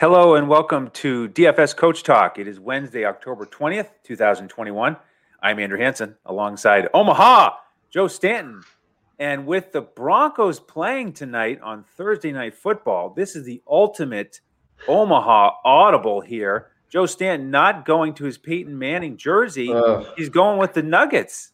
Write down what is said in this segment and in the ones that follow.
Hello and welcome to DFS Coach Talk. It is Wednesday, October 20th, 2021. I'm Andrew Hanson alongside Omaha, Joe Stanton. And with the Broncos playing tonight on Thursday Night Football, this is the ultimate Omaha audible here. Joe Stanton not going to his Peyton Manning jersey. Ugh. He's going with the Nuggets.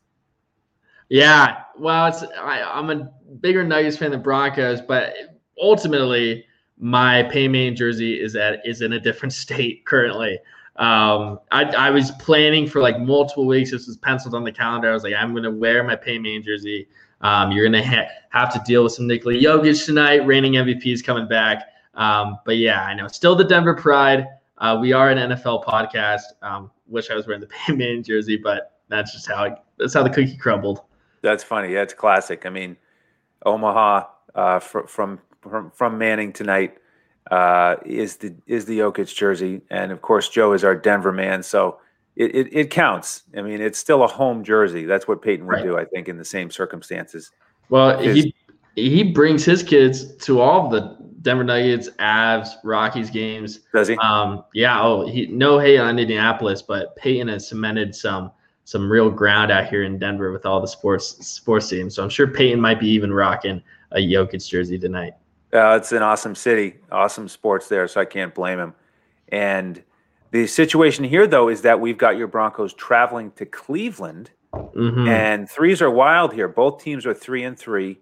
Yeah, well, it's I, I'm a bigger Nuggets fan than Broncos, but ultimately, my Payman jersey is at is in a different state currently. Um, I, I was planning for like multiple weeks. This was penciled on the calendar. I was like, I'm to wear my Payman jersey. Um, you're to ha- have to deal with some Nikola Jokic tonight. Reigning MVP is coming back. Um, but yeah, I know. Still the Denver Pride. Uh, we are an NFL podcast. Um, wish I was wearing the Payman jersey, but that's just how it, that's how the cookie crumbled. That's funny. That's classic. I mean, Omaha uh, fr- from from from Manning tonight uh, is the is the Jokic jersey, and of course Joe is our Denver man, so it, it, it counts. I mean, it's still a home jersey. That's what Peyton would Right. do, I think, in the same circumstances. Well, His- he he brings his kids to all the Denver Nuggets, Avs, Rockies games. Does he? Um, yeah. Oh, he no hate on Indianapolis, but Peyton has cemented some some real ground out here in Denver with all the sports sports teams. So I'm sure Peyton might be even rocking a Jokic jersey tonight. Uh, it's an awesome city, awesome sports there, so I can't blame him. And the situation here, though, is that we've got your Broncos traveling to Cleveland. Mhm. And threes are wild here. Both teams are three and three,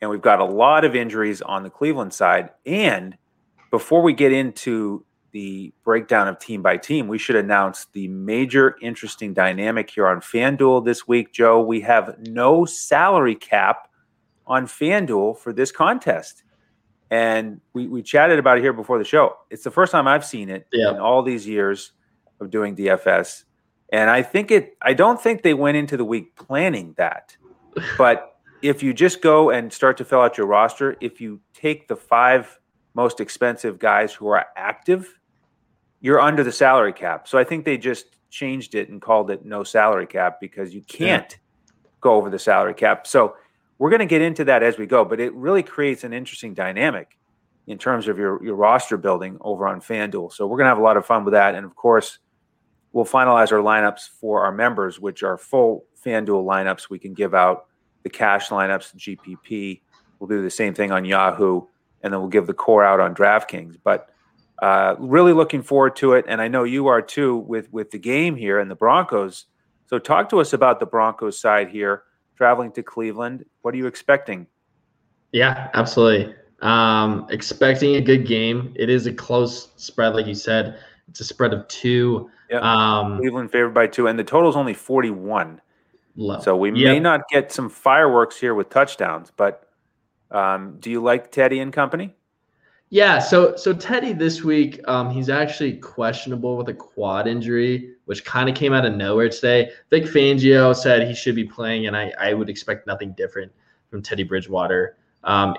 and we've got a lot of injuries on the Cleveland side. And before we get into the breakdown of team by team, we should announce the major interesting dynamic here on FanDuel this week. Joe, we have no salary cap on FanDuel for this contest. And we, we chatted about it here before the show. It's the first time I've seen it Yeah. in all these years of doing DFS. And I think it, I don't think they went into the week planning that. But if you just go and start to fill out your roster, if you take the five most expensive guys who are active, you're under the salary cap. So I think they just changed it and called it no salary cap because you can't go over the salary cap. So we're going to get into that as we go, but it really creates an interesting dynamic in terms of your, your roster building over on FanDuel. So we're going to have a lot of fun with that. And of course, we'll finalize our lineups for our members, which are full FanDuel lineups. We can give out the cash lineups, GPP. We'll do the same thing on Yahoo, and then we'll give the core out on DraftKings. But uh, really looking forward to it, and I know you are too with with the game here and the Broncos. So talk to us about the Broncos side here, traveling to Cleveland. What are you expecting? Yeah, absolutely. Um, expecting a good game. It is a close spread, like you said. It's a spread of two. Yeah. Um, Cleveland favored by two, and the total is only forty one. low. So we may not get some fireworks here with touchdowns, but um, do you like Teddy and company? Yeah, so so Teddy this week, um, he's actually questionable with a quad injury, which kind of came out of nowhere today. Vic Fangio said he should be playing, and I, I would expect nothing different from Teddy Bridgewater. Um,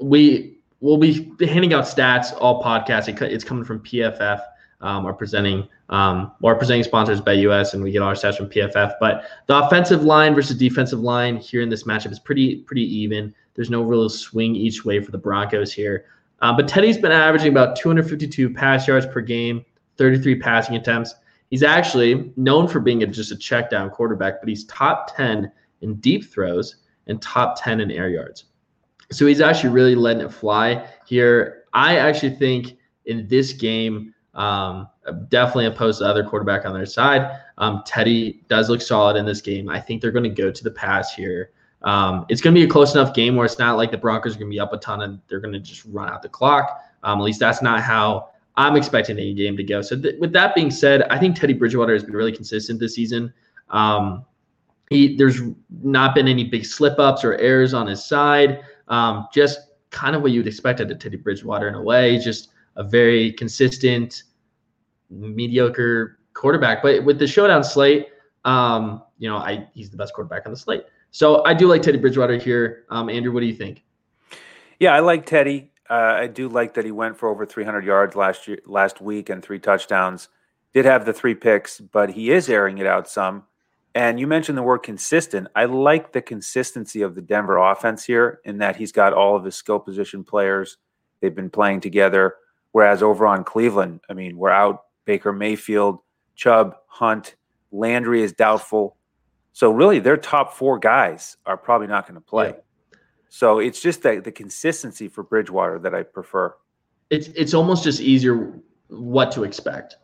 we will be handing out stats all podcasts. It, it's coming from PFF, um, our presenting um, our presenting sponsors BetUS, and we get all our stats from PFF. But the offensive line versus defensive line here in this matchup is pretty pretty even. There's no real swing each way for the Broncos here. Uh, but Teddy's been averaging about 252 pass yards per game, 33 passing attempts. He's actually known for being a, just a check down quarterback, but he's top 10 in deep throws and top 10 in air yards. So he's actually really letting it fly here. I actually think in this game, um, definitely opposed to the other quarterback on their side. Um, Teddy does look solid in this game. I think they're going to go to the pass here. Um, it's going to be a close enough game where it's not like the Broncos are going to be up a ton and they're going to just run out the clock. Um, at least that's not how I'm expecting any game to go. So th- with that being said, I think Teddy Bridgewater has been really consistent this season. Um, he, there's not been any big slip ups or errors on his side. Um, just kind of what you'd expect out of Teddy Bridgewater in a way. Just a very consistent, mediocre quarterback. But with the showdown slate, um, you know, I he's the best quarterback on the slate. So I do like Teddy Bridgewater here. Um, Andrew, what do you think? Yeah, I like Teddy. Uh, I do like that he went for over 300 yards last year, last week, and three touchdowns. Did have the three picks, but he is airing it out some. And you mentioned the word consistent. I like the consistency of the Denver offense here in that he's got all of his skill position players. They've been playing together Whereas over on Cleveland, I mean, we're out Baker Mayfield, Chubb, Hunt, Landry is doubtful. So really, their top four guys are probably not going to play. Yeah. So it's just that the consistency for Bridgewater that I prefer. It's it's almost just easier what to expect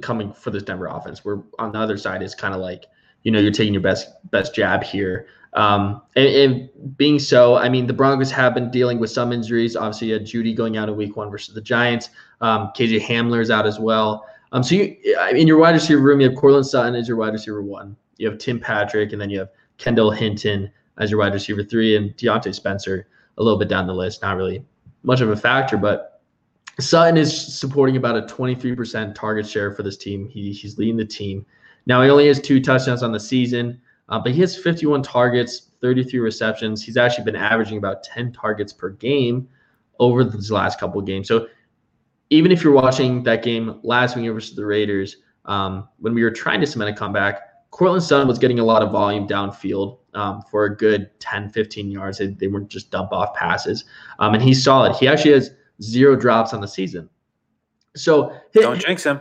coming for this Denver offense. Where on the other side is kind of like you know you're taking your best best jab here. Um, and, and, being so, I mean, the Broncos have been dealing with some injuries. Obviously, you had Jeudy going out in Week One versus the Giants. Um, KJ Hamler is out as well. Um, so you, in your wide receiver room, you have Courtland Sutton as your wide receiver one. You have Tim Patrick, and then you have Kendall Hinton as your wide receiver three, and Diontae Spencer a little bit down the list. Not really much of a factor, but Sutton is supporting about a 23% target share for this team. He, he's leading the team. Now he only has two touchdowns on the season, uh, but he has 51 targets, 33 receptions. He's actually been averaging about 10 targets per game over these last couple of games. So even if you're watching that game last week versus the Raiders, um, when we were trying to cement a comeback, Courtland Sutton was getting a lot of volume downfield um, for a good 10, 15 yards. They, they weren't just dump off passes. Um, and he's solid. He actually has zero drops on the season. So don't jinx him.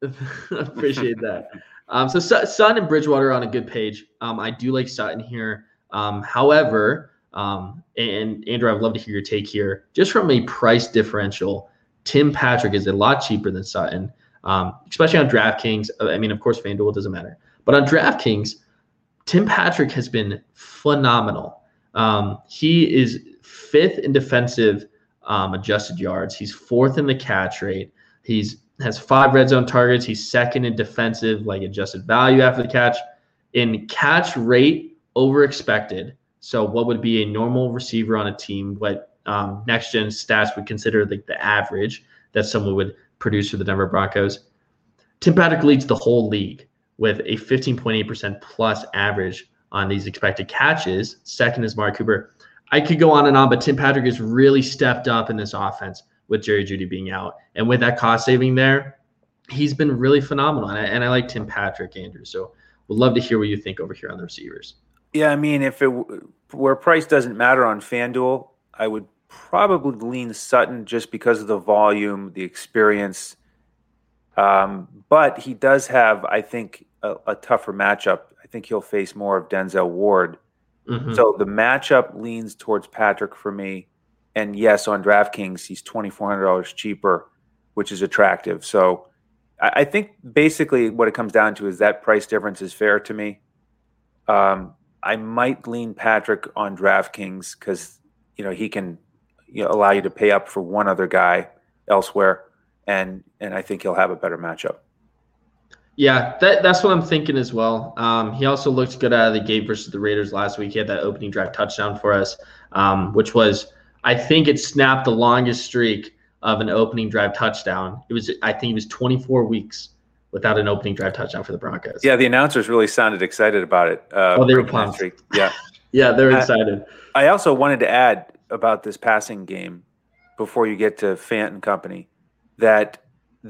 appreciate that. Um, so Sutton and Bridgewater are on a good page. Um, I do like Sutton here. Um, however, um, and Andrew, I'd love to hear your take here. Just from a price differential, Tim Patrick is a lot cheaper than Sutton, um, especially on DraftKings. I mean, of course, FanDuel doesn't matter, but on DraftKings, Tim Patrick has been phenomenal. Um, he is fifth in defensive um, adjusted yards. He's fourth in the catch rate. He's has five red zone targets. He's second in defensive, like adjusted value after the catch. In catch rate over expected. So what would be a normal receiver on a team? What um, next gen stats would consider like the average that someone would produce for the Denver Broncos. Tim Patrick leads the whole league with a 15.8% plus average on these expected catches. Second is Mark Cooper. I could go on and on, but Tim Patrick has really stepped up in this offense with Jerry Jeudy being out. And with that cost saving there, he's been really phenomenal. And I, and I like Tim Patrick, Andrew. So we'd love to hear what you think over here on the receivers. Yeah, I mean, if it where price doesn't matter on FanDuel, I would probably lean Sutton just because of the volume, the experience. Um, but he does have, I think, a, a, tougher matchup. I think he'll face more of Denzel Ward. Mm-hmm. So the matchup leans towards Patrick for me. And yes, on DraftKings, he's twenty four hundred dollars cheaper, which is attractive. So I, I, think basically what it comes down to is that price difference is fair to me. Um, I might lean Patrick on DraftKings because you know he can you know, allow you to pay up for one other guy elsewhere, and and I think he'll have a better matchup. Yeah, that, that's what I'm thinking as well. Um, he also looked good out of the gate versus the Raiders last week. He had that opening drive touchdown for us, um, which was I think it snapped the longest streak of an opening drive touchdown. It was I think it was 24 weeks without an opening drive touchdown for the Broncos. Yeah, the announcers really sounded excited about it. Uh, oh, they were pumped. Yeah, yeah, they're excited. I, I also wanted to add about this passing game before you get to Fant and company that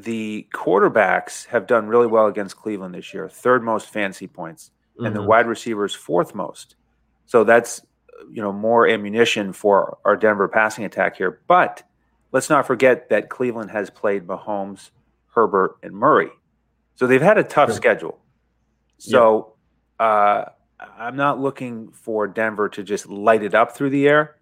the quarterbacks have done really well against Cleveland this year, third most fantasy points, mm-hmm. and the mm-hmm. wide receivers fourth most. So that's you know more ammunition for our Denver passing attack here. But let's not forget that Cleveland has played Mahomes, Herbert, and Murray, so they've had a tough sure. schedule. So yeah. uh, I'm not looking for Denver to just light it up through the air.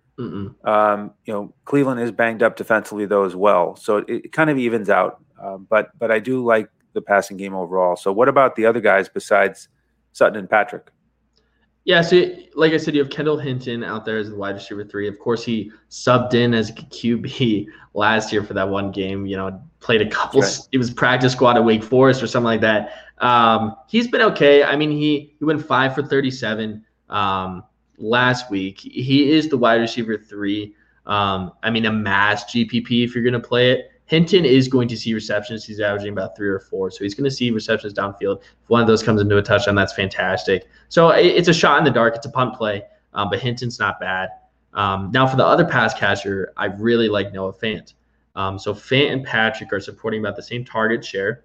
Um, you know, Cleveland is banged up defensively though as well, so it, it kind of evens out. Um, but but I do like the passing game overall. So what about the other guys besides Sutton and Patrick? Yeah, so like I said, you have Kendall Hinton out there as the wide receiver three. Of course, he subbed in as QB last year for that one game. You know, played a couple. Right. It was practice squad at Wake Forest or something like that. Um, he's been okay. I mean, he he went five for thirty-seven. Um, last week. He is the wide receiver three. Um, I mean, a mass GPP if you're going to play it. Hinton is going to see receptions. He's averaging about three or four. So he's going to see receptions downfield. If one of those comes into a touchdown, that's fantastic. So it's a shot in the dark. It's a punt play, um, but Hinton's not bad. Um, now, for the other pass catcher, I really like Noah Fant. Um, so Fant and Patrick are supporting about the same target share,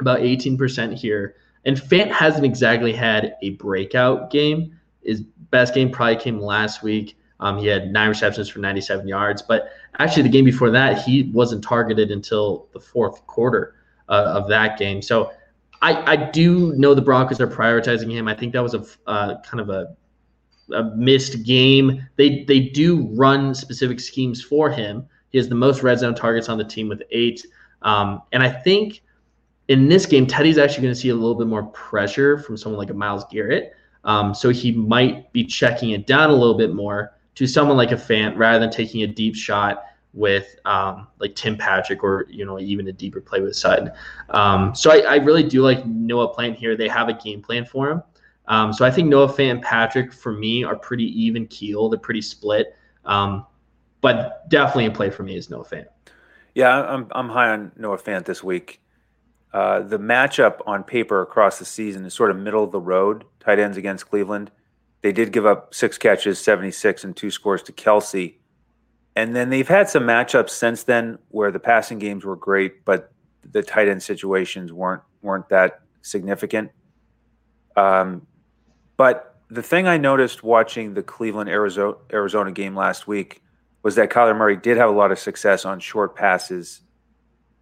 about 18% here. And Fant hasn't exactly had a breakout game. His best game probably came last week Um, he had nine receptions for 97 yards, but actually the game before that he wasn't targeted until the fourth quarter uh, of that game. So I, I do know the Broncos are prioritizing him. I think that was a uh, kind of a, a missed game. They they do run specific schemes for him. He has the most red zone targets on the team with eight. Um, and I think in this game, Teddy's actually going to see a little bit more pressure from someone like a Myles Garrett. Um, so he might be checking it down a little bit more to someone like a Fant rather than taking a deep shot with um, like Tim Patrick or you know even a deeper play with Sutton. Um, so I, I, really do like Noah Fant here. They have a game plan for him. Um, so I think Noah Fant and Patrick for me are pretty even keel. They're pretty split. Um, but definitely a play for me is Noah Fant. Yeah, I'm I'm high on Noah Fant this week. Uh, the matchup on paper across the season is sort of middle of the road. Tight ends against Cleveland. They did give up six catches, 76, and two scores to Kelce. And then they've had some matchups since then where the passing games were great, but the tight end situations weren't weren't that significant. Um, but the thing I noticed watching the Cleveland Arizona Arizona game last week was that Kyler Murray did have a lot of success on short passes,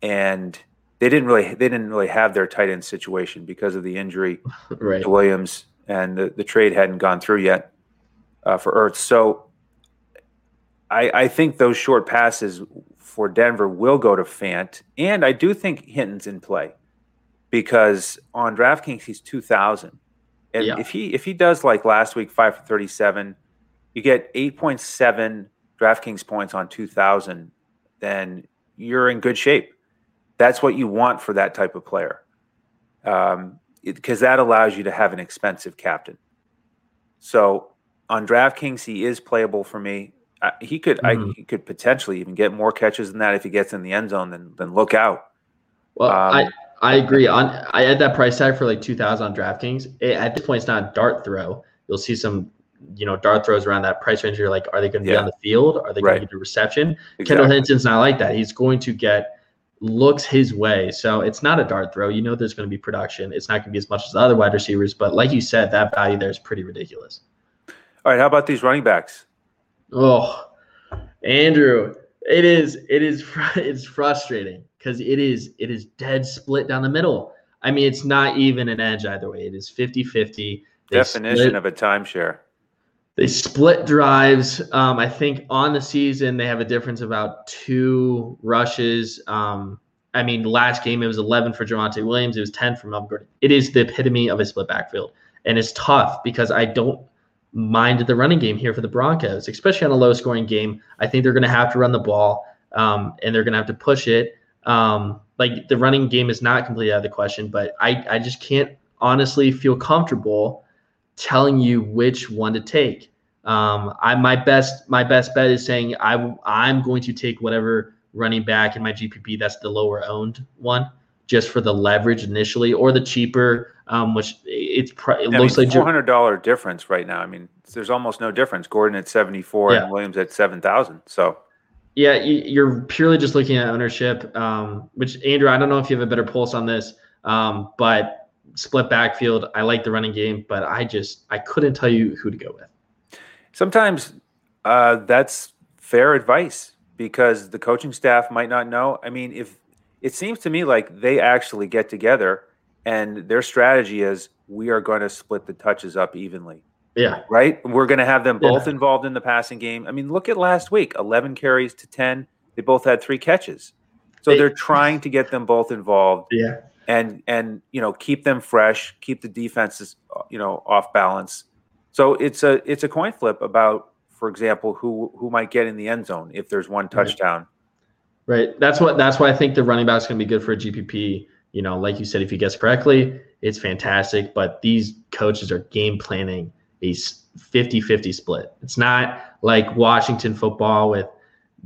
and they didn't really they didn't really have their tight end situation because of the injury right. to Williams and the, the trade hadn't gone through yet uh, for Ertz. So I, I think those short passes for Denver will go to Fant, and I do think Hinton's in play because on DraftKings he's two thousand, and yeah. if he if he does like last week five for thirty seven, you get eight point seven DraftKings points on two thousand, then you're in good shape. That's what you want for that type of player, because that allows you to have an expensive captain. So on DraftKings, he is playable for me he could mm-hmm. I, he could potentially even get more catches than that if he gets in the end zone. Then then look out. Well, um, I I agree. On I had that price tag for like two thousand on DraftKings. It, at this point, it's not a dart throw. You'll see some you know dart throws around that price range. You're like, are they going to yeah. be on the field? Are they going to get a reception? Exactly. Kendall Hinton's not like that. He's going to get looks his way. So it's not a dart throw. You know there's going to be production. It's not going to be as much as the other wide receivers, but like you said, that value there is pretty ridiculous. All right, how about these running backs? Oh, Andrew, it is it is it's frustrating because it is it is dead split down the middle. I mean, it's not even an edge either way. It is 50-50. Definition split, of a timeshare. They split drives. Um, I think on the season they have a difference of about two rushes. Um, I mean, last game it was 11 for Javonte Williams. It was 10 for Melvin Gordon. It is the epitome of a split backfield, and it's tough because I don't mind the running game here for the Broncos, especially on a low scoring game. I think they're going to have to run the ball um, and they're going to have to push it. Um, like the running game is not completely out of the question, but I, I just can't honestly feel comfortable telling you which one to take. Um, I my best my best bet is saying I I'm going to take whatever running back in my GPP that's the lower owned one just for the leverage initially, or the cheaper, um, which it's it yeah, looks I mean, like four hundred dollar difference right now. I mean, there's almost no difference. Gordon at seventy four yeah. and Williams at seven thousand. So. Yeah, you're purely just looking at ownership. Um, which Andrew, I don't know if you have a better pulse on this, um, but split backfield. I like the running game, but I just I couldn't tell you who to go with. Sometimes uh, that's fair advice because the coaching staff might not know. I mean, if it seems to me like they actually get together and their strategy is we are going to split the touches up evenly. Yeah. Right? We're going to have them both yeah. involved in the passing game. I mean, look at last week 11 carries to 10. They both had three catches. So they, they're trying to get them both involved. Yeah. And, and, you know, keep them fresh, keep the defenses, you know, off balance. So it's a, it's a coin flip about, for example, who, who might get in the end zone if there's one touchdown. Right. That's what. That's why I think the running back is going to be good for a GPP. You know, like you said, if he gets correctly, it's fantastic. But these coaches are game planning a 50-50 split. It's not like Washington football with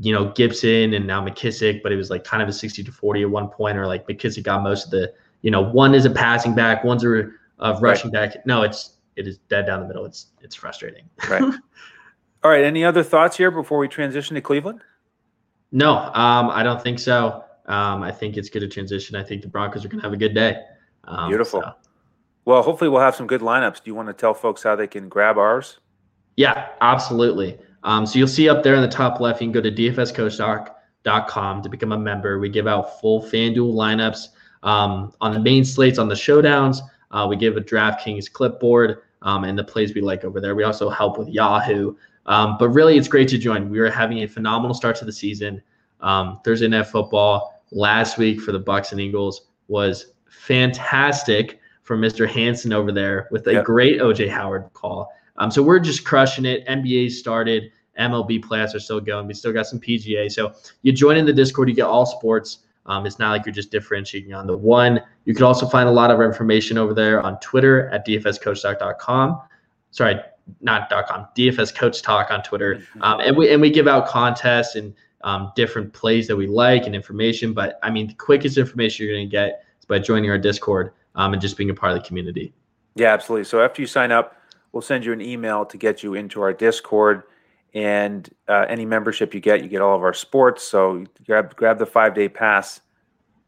you know Gibson and now McKissic, but it was like kind of a 60 to 40 at one point, or like McKissic got most of the. You know, one is a passing back, one's a, a rushing right. back. No, it's it is dead down the middle. It's it's frustrating. Right. All right. Any other thoughts here before we transition to Cleveland? No, um, I don't think so. Um, I think it's good to transition. I think the Broncos are going to have a good day. Um, Beautiful. So. Well, hopefully we'll have some good lineups. Do you want to tell folks how they can grab ours? Yeah, absolutely. Um, so you'll see up there in the top left, you can go to dfscoachtalk.com to become a member. We give out full FanDuel lineups um, on the main slates, on the showdowns. Uh, we give a DraftKings clipboard um, and the plays we like over there. We also help with Yahoo. Um, but really, it's great to join. We are having a phenomenal start to the season. Um, Thursday night football last week for the Bucs and Eagles was fantastic for Mr. Hanson over there with a yep. great OJ Howard call. Um, so we're just crushing it. NBA started. MLB playoffs are still going. We still got some PGA. So you join in the Discord, you get all sports. Um, it's not like you're just differentiating on the one. You can also find a lot of information over there on Twitter at dfscoachtalk.com. Sorry, not .com. DFS Coach Talk on Twitter, mm-hmm. um, and we and we give out contests and um, different plays that we like and information. But I mean, the quickest information you're going to get is by joining our Discord um, and just being a part of the community. Yeah, absolutely. So after you sign up, we'll send you an email to get you into our Discord. And uh, any membership you get, you get all of our sports. So grab grab the five day pass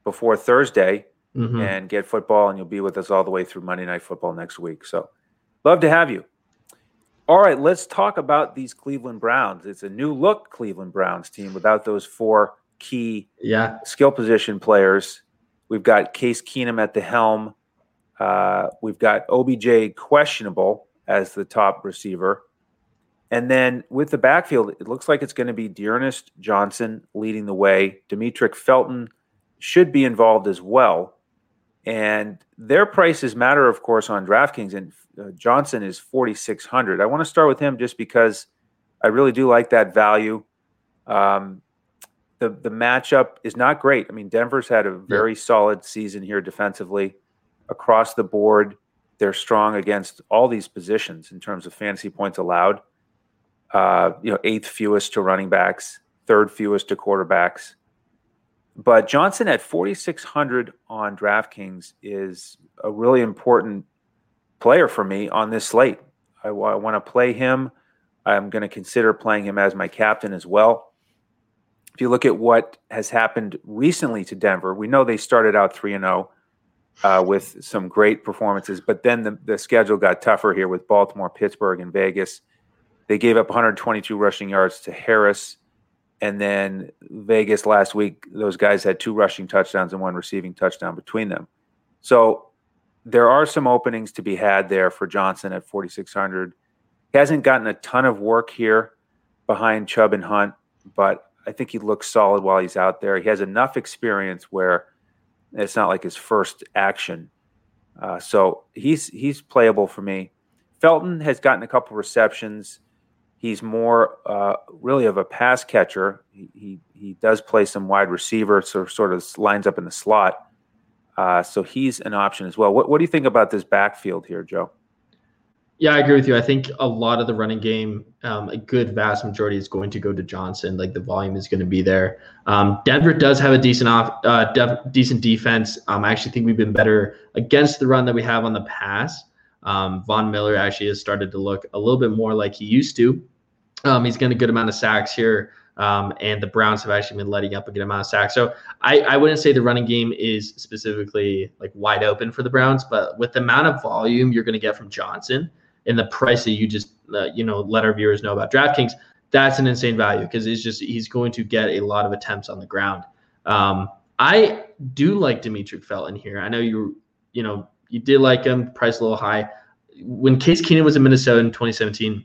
before Thursday mm-hmm. and get football, and you'll be with us all the way through Monday Night Football next week. So love to have you. All right, let's talk about these Cleveland Browns. It's a new look Cleveland Browns team without those four key yeah. skill position players. We've got Case Keenum at the helm. Uh, we've got OBJ questionable as the top receiver. And then with the backfield, it looks like it's going to be D'Ernest Johnson leading the way. Demetric Felton should be involved as well. And their prices matter, of course, on DraftKings. And uh, Johnson is 4,600. I want to start with him just because I really do like that value. Um, the the matchup is not great. I mean, Denver's had a very yeah. solid season here defensively across the board. They're strong against all these positions in terms of fantasy points allowed. Uh, you know, eighth fewest to running backs, third fewest to quarterbacks. But Johnson at 4,600 on DraftKings is a really important player for me on this slate. I, I want to play him. I'm going to consider playing him as my captain as well. If you look at what has happened recently to Denver, we know they started out 3 and 0 uh, with some great performances. But then the, the schedule got tougher here with Baltimore, Pittsburgh, and Vegas. They gave up 122 rushing yards to Harris. And then Vegas last week, those guys had two rushing touchdowns and one receiving touchdown between them. So there are some openings to be had there for Johnson at 4,600. He hasn't gotten a ton of work here behind Chubb and Hunt, but I think he looks solid while he's out there. He has enough experience where it's not like his first action. Uh, so he's he's playable for me. Felton has gotten a couple receptions. He's more uh, really of a pass catcher. He, he, he does play some wide receiver, so sort of lines up in the slot. Uh, so he's an option as well. What, what do you think about this backfield here, Joe? Yeah, I agree with you. I think a lot of the running game, um, a good vast majority is going to go to Johnson. Like the volume is going to be there. Um, Denver does have a decent off, uh, def- decent defense. Um, I actually think we've been better against the run that we have on the pass. Um, Von Miller actually has started to look a little bit more like he used to. Um, he's getting a good amount of sacks here. Um, and the Browns have actually been letting up a good amount of sacks. So I, I wouldn't say the running game is specifically like wide open for the Browns, but with the amount of volume you're going to get from Johnson, and the price that you just uh, you know let our viewers know about DraftKings, that's an insane value because it's just he's going to get a lot of attempts on the ground. Um, I do like Demetric Felton here. I know you you know you did like him, price a little high. When Case Keenum was in Minnesota in 2017,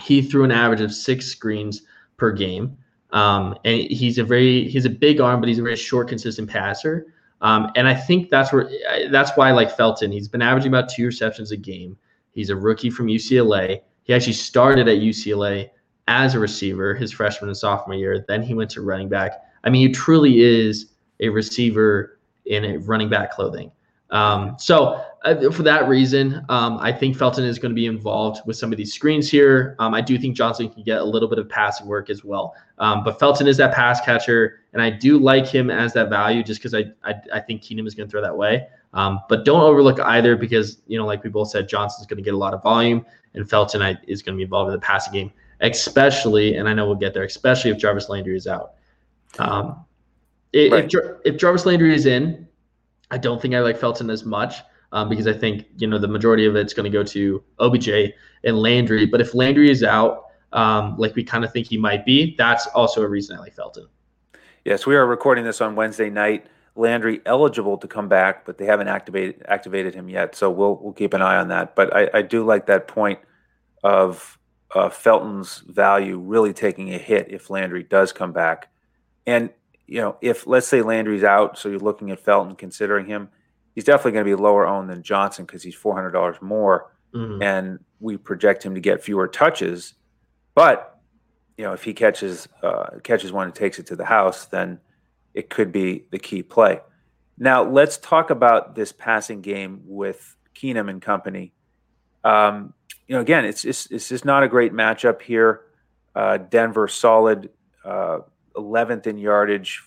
he threw an average of six screens per game. Um, and he's a very he's a big arm, but he's a very short, consistent passer. Um, and I think that's where that's why I like Felton. He's been averaging about two receptions a game. He's a rookie from UCLA. He actually started at UCLA as a receiver his freshman and sophomore year. Then he went to running back. I mean, he truly is a receiver in a running back clothing. Um, so uh, for that reason, um, I think Felton is going to be involved with some of these screens here. Um, I do think Johnson can get a little bit of passing work as well. Um, but Felton is that pass catcher, and I do like him as that value just because I, I, I think Keenum is going to throw that way. Um, but don't overlook either because, you know, like we both said, Johnson's going to get a lot of volume and Felton I, is going to be involved in the passing game, especially, and I know we'll get there, especially if Jarvis Landry is out. Um, right. if, if Jarvis Landry is in, I don't think I like Felton as much um, because I think, you know, the majority of it's going to go to OBJ and Landry. But if Landry is out, um, like we kind of think he might be, that's also a reason I like Felton. Yes, we are recording this on Wednesday night. Landry eligible to come back, but they haven't activated activated him yet. So we'll we'll keep an eye on that. But I, I do like that point of uh, Felton's value really taking a hit if Landry does come back. And you know, if let's say Landry's out, so you're looking at Felton considering him, he's definitely going to be lower owned than Johnson because he's four hundred dollars more, mm-hmm. and we project him to get fewer touches. But you know, if he catches uh, catches one and takes it to the house, then it could be the key play. Now, let's talk about this passing game with Keenum and company. Um, you know, again, it's just, it's just not a great matchup here. Uh, Denver solid, uh, 11th in yardage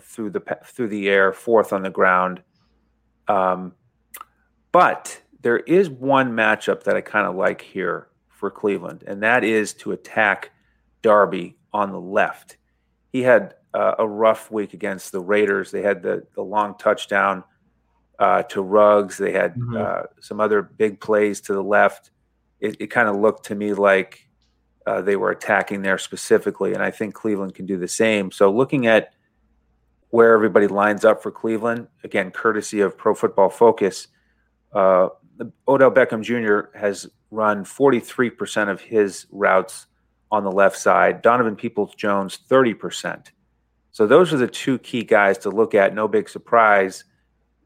through the through the air, fourth on the ground. Um, but there is one matchup that I kind of like here for Cleveland, and that is to attack Darby on the left. He had uh, a rough week against the Raiders. They had the the long touchdown uh, to Ruggs. They had mm-hmm. uh, some other big plays to the left. It, it kind of looked to me like uh, they were attacking there specifically, and I think Cleveland can do the same. So looking at where everybody lines up for Cleveland, again, courtesy of Pro Football Focus, uh, Odell Beckham Jr. has run 43% of his routes on the left side. Donovan Peoples Jones, 30%. So those are the two key guys to look at. No big surprise.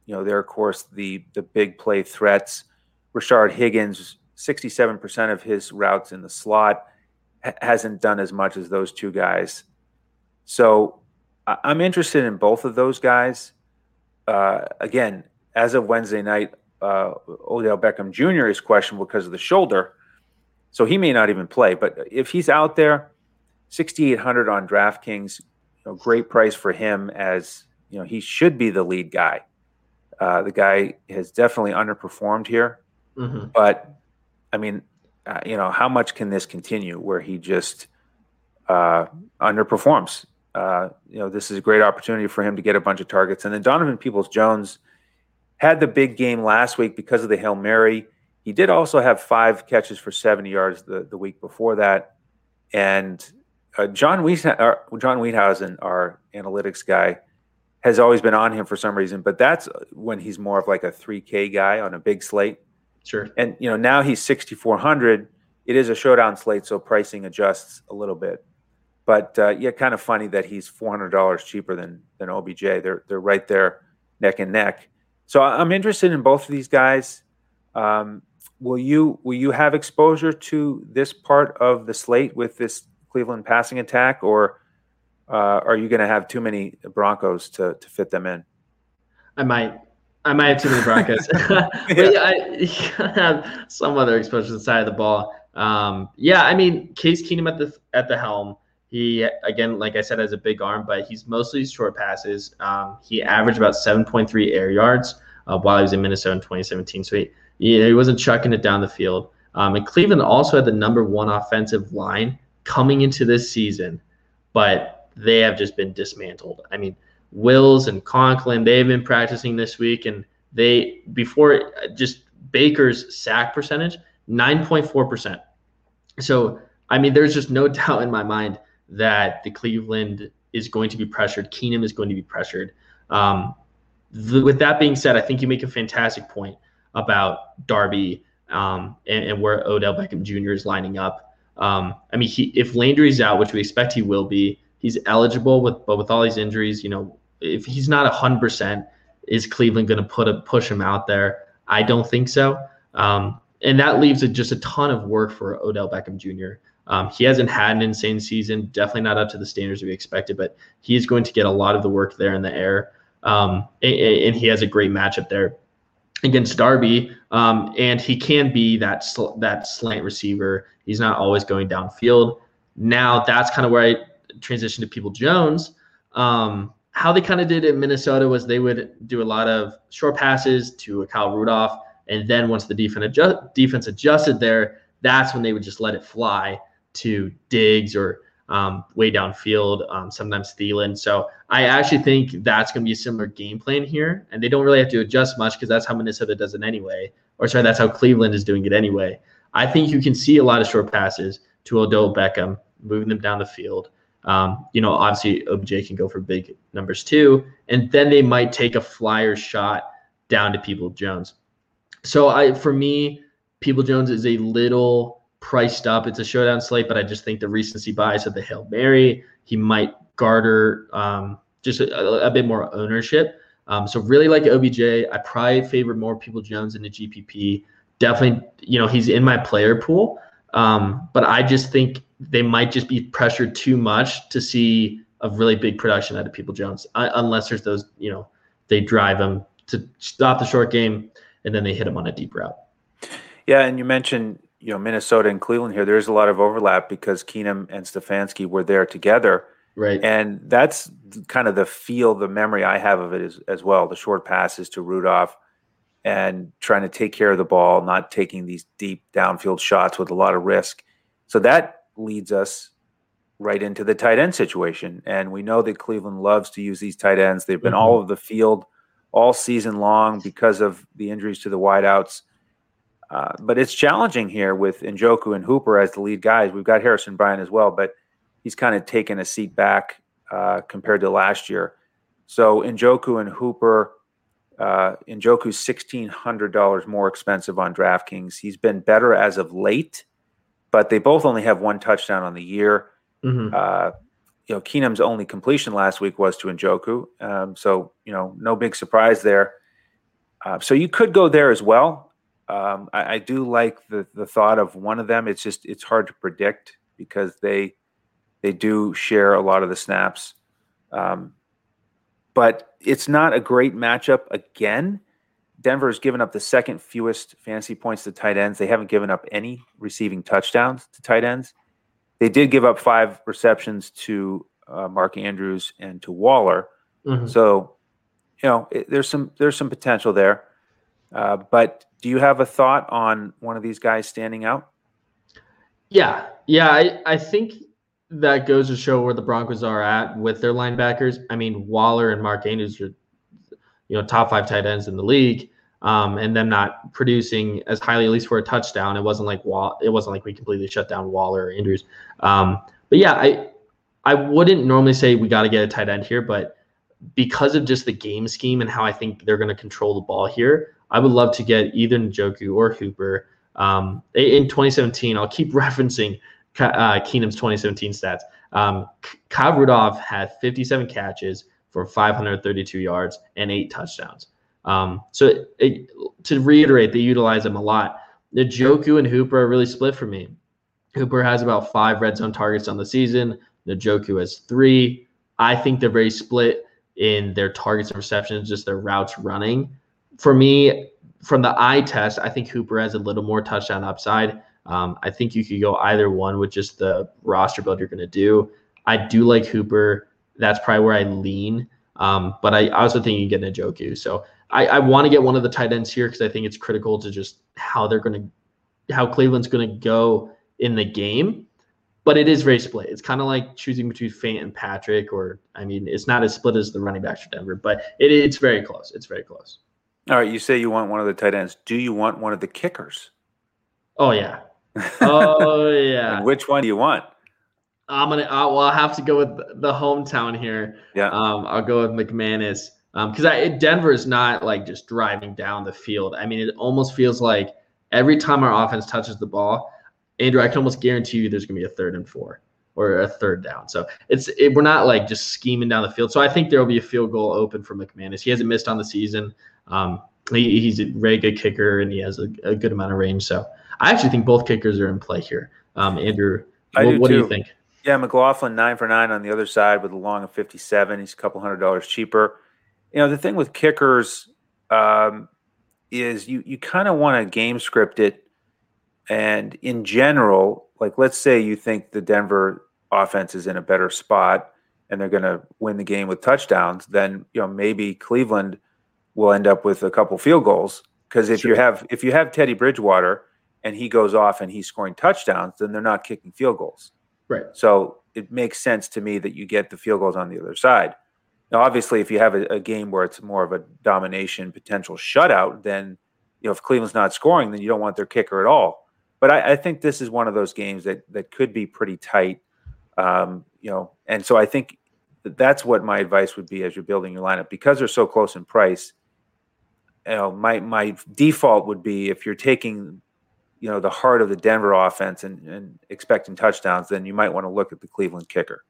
You know, they're of course the the big play threats. Rashard Higgins, 67% of his routes in the slot, hasn't done as much as those two guys. So I'm interested in both of those guys. Uh, again, as of Wednesday night, uh, Odell Beckham Jr. is questionable because of the shoulder, so he may not even play. But if he's out there, 6,800 on DraftKings, know, great price for him as you know he should be the lead guy. Uh, the guy has definitely underperformed here, mm-hmm. but I mean, uh, you know, how much can this continue where he just uh, underperforms? Uh, you know, this is a great opportunity for him to get a bunch of targets. And then Donovan Peoples Jones had the big game last week because of the Hail Mary. He did also have five catches for 70 yards the, the week before that. And uh, John Wies- uh, John our analytics guy, has always been on him for some reason, but that's when he's more of like a 3K guy on a big slate. Sure. And you know now he's 6,400. It is a showdown slate, so pricing adjusts a little bit. But uh, yeah, kind of funny that he's $400 cheaper than than OBJ. They're they're right there, neck and neck. So I'm interested in both of these guys. Um, will you will you have exposure to this part of the slate with this Cleveland passing attack, or uh, are you going to have too many Broncos to, to fit them in? I might. I might have too many Broncos. but yeah, I have some other exposure to the side of the ball. Um, yeah, I mean, Case Keenum at the at the helm. He again, like I said, has a big arm, but he's mostly short passes. Um, he averaged about 7.3 air yards uh, while he was in Minnesota in 2017. So he, he wasn't chucking it down the field. Um, and Cleveland also had the number one offensive line coming into this season, but they have just been dismantled. I mean, Wills and Conklin, they've been practicing this week, and they before just Baker's sack percentage, 9.4%. So, I mean, there's just no doubt in my mind that the Cleveland is going to be pressured. Keenum is going to be pressured. Um, the, with that being said, I think you make a fantastic point about Darby um, and, and, where Odell Beckham Jr. is lining up. Um, I mean, he, if Landry's out, which we expect he will be, he's eligible with, but with all these injuries, you know, if he's not hundred percent, is Cleveland going to put a push him out there? I don't think so. Um, and that leaves a, just a ton of work for Odell Beckham Jr. Um, he hasn't had an insane season, definitely not up to the standards we expected, but he's going to get a lot of the work there in the air. Um, and, and, he has a great matchup there against Darby, um, and he can be that sl- that slant receiver He's not always going downfield. Now that's kind of where I transition to People Jones. Um, how they kind of did in Minnesota was they would do a lot of short passes to Kyle Rudolph, and then once the defense adjust, defense adjusted there, that's when they would just let it fly to Diggs or um, way downfield, um, sometimes Thielen. So I actually think that's going to be a similar game plan here, and they don't really have to adjust much because that's how Minnesota does it anyway, or sorry, that's how Cleveland is doing it anyway. I think you can see a lot of short passes to Odell Beckham, moving them down the field. Um, you know, obviously OBJ can go for big numbers too, and then they might take a flyer shot down to People Jones. So I, for me, People Jones is a little priced up. It's a showdown slate, but I just think the recency bias of the Hail Mary, he might garner um, just a, a, bit more ownership. Um, so really like OBJ, I probably favor more People Jones in the GPP. Definitely, you know, he's in my player pool. Um, but I just think they might just be pressured too much to see a really big production out of People Jones, uh, unless there's those, you know, they drive him to stop the short game and then they hit him on a deep route. Yeah, and you mentioned you know Minnesota and Cleveland here. There's a lot of overlap because Keenum and Stefanski were there together, right? And that's kind of the feel, the memory I have of it as, as well. The short passes to Rudolph and trying to take care of the ball, not taking these deep downfield shots with a lot of risk. So that leads us right into the tight end situation. And we know that Cleveland loves to use these tight ends. They've been mm-hmm. all over the field all season long because of the injuries to the wideouts. Uh, but it's challenging here with Njoku and Hooper as the lead guys. We've got Harrison Bryant as well, but he's kind of taken a seat back uh, compared to last year. So Njoku and Hooper, uh, Njoku's sixteen hundred dollars more expensive on DraftKings. He's been better as of late, but they both only have one touchdown on the year. Mm-hmm. Uh, you know, Keenum's only completion last week was to Njoku, um, so you know, no big surprise there. Uh, so you could go there as well. Um, I, I, do like the the thought of one of them. It's just it's hard to predict because they they do share a lot of the snaps, um, but it's not a great matchup again. Denver has given up the second fewest fantasy points to tight ends. They haven't given up any receiving touchdowns to tight ends. They did give up five receptions to uh, Mark Andrews and to Waller. Mm-hmm. So, you know, it, there's some there's some potential there. Uh, but do you have a thought on one of these guys standing out? Yeah, yeah, I, I think that goes to show where the Broncos are at with their linebackers. I mean, Waller and Mark Andrews are, you know, top five tight ends in the league, um, and them not producing as highly, at least for a touchdown. It wasn't like Wall, it wasn't like we completely shut down Waller or Andrews. Um, but yeah, I I wouldn't normally say we got to get a tight end here, but because of just the game scheme and how I think they're going to control the ball here, I would love to get either Njoku or Hooper. Um, in 2017, I'll keep referencing uh, Keenum's 2017 stats. Um, Kyle Rudolph had 57 catches for 532 yards and eight touchdowns. Um, so it, to reiterate, they utilize him a lot. Njoku and Hooper are really split for me. Hooper has about five red zone targets on the season. Njoku has three. I think they're very split in their targets and receptions, just their routes running. For me, from the eye test, I think Hooper has a little more touchdown upside. Um, I think you could go either one with just the roster build you're going to do. I do like Hooper. That's probably where I lean. Um, but I also think you get Njoku. So I, I want to get one of the tight ends here because I think it's critical to just how they're going to, how Cleveland's going to go in the game. But it is very split. It's kind of like choosing between Fant and Patrick, or I mean, it's not as split as the running backs for Denver, but it, it's very close. It's very close. All right, you say you want one of the tight ends. Do you want one of the kickers? Oh yeah, oh yeah. which one do you want? I'm gonna. Uh, well, I'll have to go with the hometown here. Yeah. Um, I'll go with McManus. Um, because I Denver is not like just driving down the field. I mean, it almost feels like every time our offense touches the ball, Andrew, I can almost guarantee you there's gonna be a third and four or a third down. So it's it, we're not like just scheming down the field. So I think there will be a field goal open for McManus. He hasn't missed on the season. Um, he, he's a very good kicker and he has a, a good amount of range. So I actually think both kickers are in play here. Um, Andrew, what, do, what do, you think? Yeah, McLaughlin nine for nine on the other side with a long of fifty seven. He's a couple hundred dollars cheaper. You know the thing with kickers um, is you you kind of want to game script it, and in general, like let's say you think the Denver offense is in a better spot and they're going to win the game with touchdowns, then you know maybe Cleveland will end up with a couple field goals because if sure. you have if you have Teddy Bridgewater and he goes off and he's scoring touchdowns, then they're not kicking field goals. Right. So it makes sense to me that you get the field goals on the other side. Now, obviously, if you have a, a game where it's more of a domination potential shutout, then you know if Cleveland's not scoring, then you don't want their kicker at all. but I, I, think this is one of those games that that could be pretty tight. Um, you know, and so I think that's what my advice would be as you're building your lineup because they're so close in price. You know, my my default would be if you're taking, you know, the heart of the Denver offense and, and expecting touchdowns, then you might want to look at the Cleveland kicker.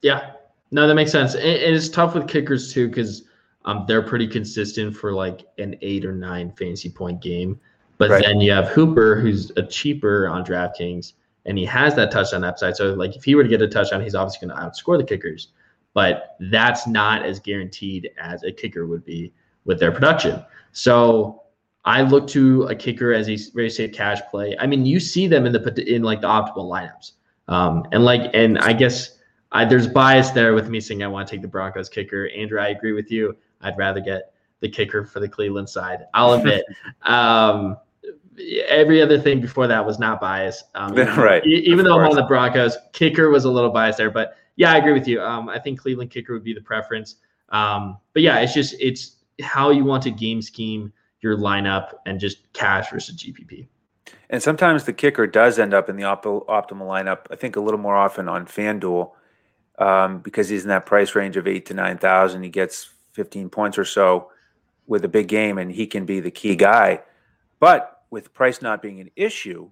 Yeah, no, that makes sense. And it's tough with kickers too because um, they're pretty consistent for like an eight or nine fantasy point game. But right. then you have Hooper, who's a cheaper on DraftKings, and he has that touchdown upside. So, like, if he were to get a touchdown, he's obviously going to outscore the kickers. But that's not as guaranteed as a kicker would be with their production. So, I look to a kicker as a very safe cash play. I mean, you see them in the in like the optimal lineups, um, and like, and I guess I, there's bias there with me saying I want to take the Broncos kicker. Andrew, I agree with you. I'd rather get the kicker for the Cleveland side. I'll admit. um, every other thing before that was not biased. Um, right. Even though I'm on the Broncos, kicker was a little biased there. But yeah, I agree with you. Um, I think Cleveland kicker would be the preference. Um, but yeah, it's just it's how you want to game scheme your lineup and just cash versus GPP. And sometimes the kicker does end up in the op- optimal lineup. I think a little more often on FanDuel um, because he's in that price range of eight to nine thousand. He gets 15 points or so with a big game, and he can be the key guy. But with price not being an issue,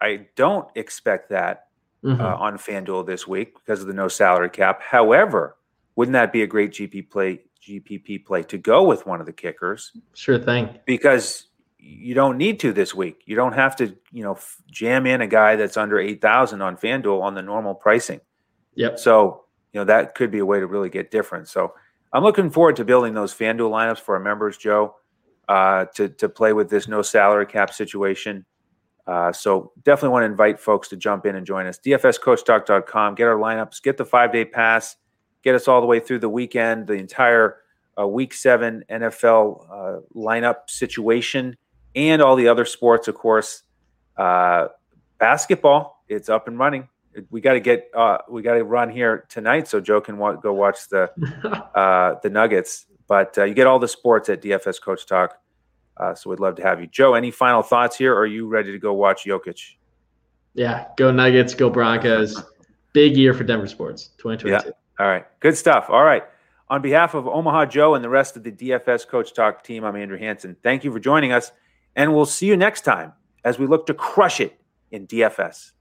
I don't expect that mm-hmm. uh, on FanDuel this week because of the no salary cap. However, wouldn't that be a great GP play, GPP play to go with one of the kickers? Sure thing. Because you don't need to this week. You don't have to, you know, f- jam in a guy that's under eight thousand on FanDuel on the normal pricing. Yep. So you know that could be a way to really get different. So I'm looking forward to building those FanDuel lineups for our members, Joe, uh, to to play with this no salary cap situation. Uh, so definitely want to invite folks to jump in and join us. DFSCoachTalk.com. Get our lineups. Get the five day pass. Get us all the way through the weekend. The entire uh, Week Seven NFL uh, lineup situation and all the other sports, of course. Uh, basketball. It's up and running we got to get uh, we got to run here tonight so Joe can wa- go watch the uh, the Nuggets. But uh, you get all the sports at DFS Coach Talk. Uh, so we'd love to have you, Joe. Any final thoughts here? Or are you ready to go watch Jokic? Yeah, go Nuggets, go Broncos. Big year for Denver sports, 2022. Yeah. All right, good stuff. All right. On behalf of Omaha Joe and the rest of the DFS Coach Talk team, I'm Andrew Hanson. Thank you for joining us, and we'll see you next time as we look to crush it in DFS.